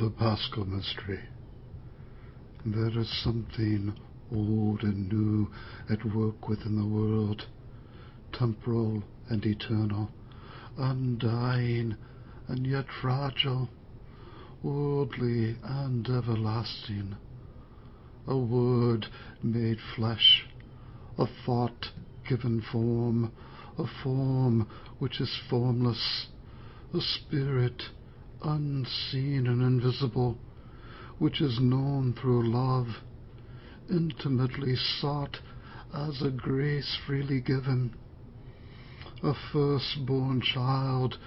the Paschal Mystery. There is something old and new at work within the world, temporal and eternal, undying and yet fragile, worldly and everlasting. A word made flesh, a thought given form, a form which is formless, a spirit unseen and invisible, which is known through love, intimately sought as a grace freely given, a firstborn child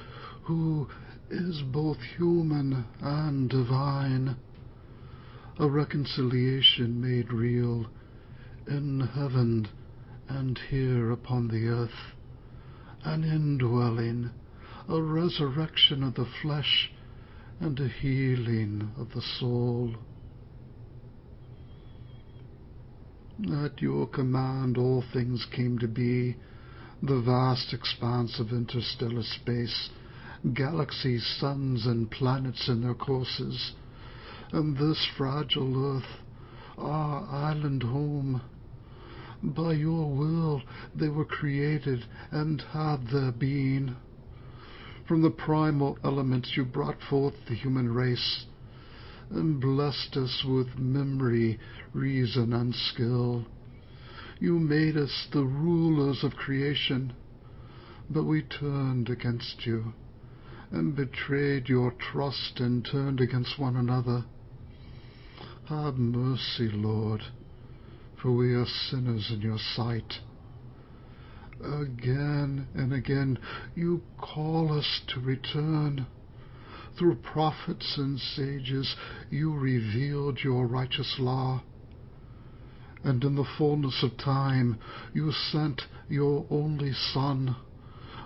who is both human and divine, a reconciliation made real in heaven and here upon the earth, an indwelling, a resurrection of the flesh and a healing of the soul. At your command all things came to be, the vast expanse of interstellar space, galaxies, suns, and planets in their courses, and this fragile earth, our island home. By your will they were created and had their being. From the primal elements you brought forth the human race, and blessed us with memory, reason, and skill. You made us the rulers of creation, but we turned against you, and betrayed your trust, and turned against one another. Have mercy, Lord, for we are sinners in your sight. Again and again you call us to return. Through prophets and sages you revealed your righteous law. And in the fullness of time you sent your only Son,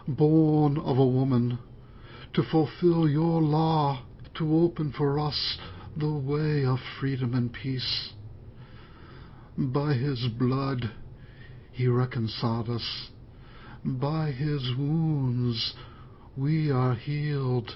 born of a woman, to fulfill your law, to open for us the way of freedom and peace. By his blood he reconciled us by his wounds we are healed.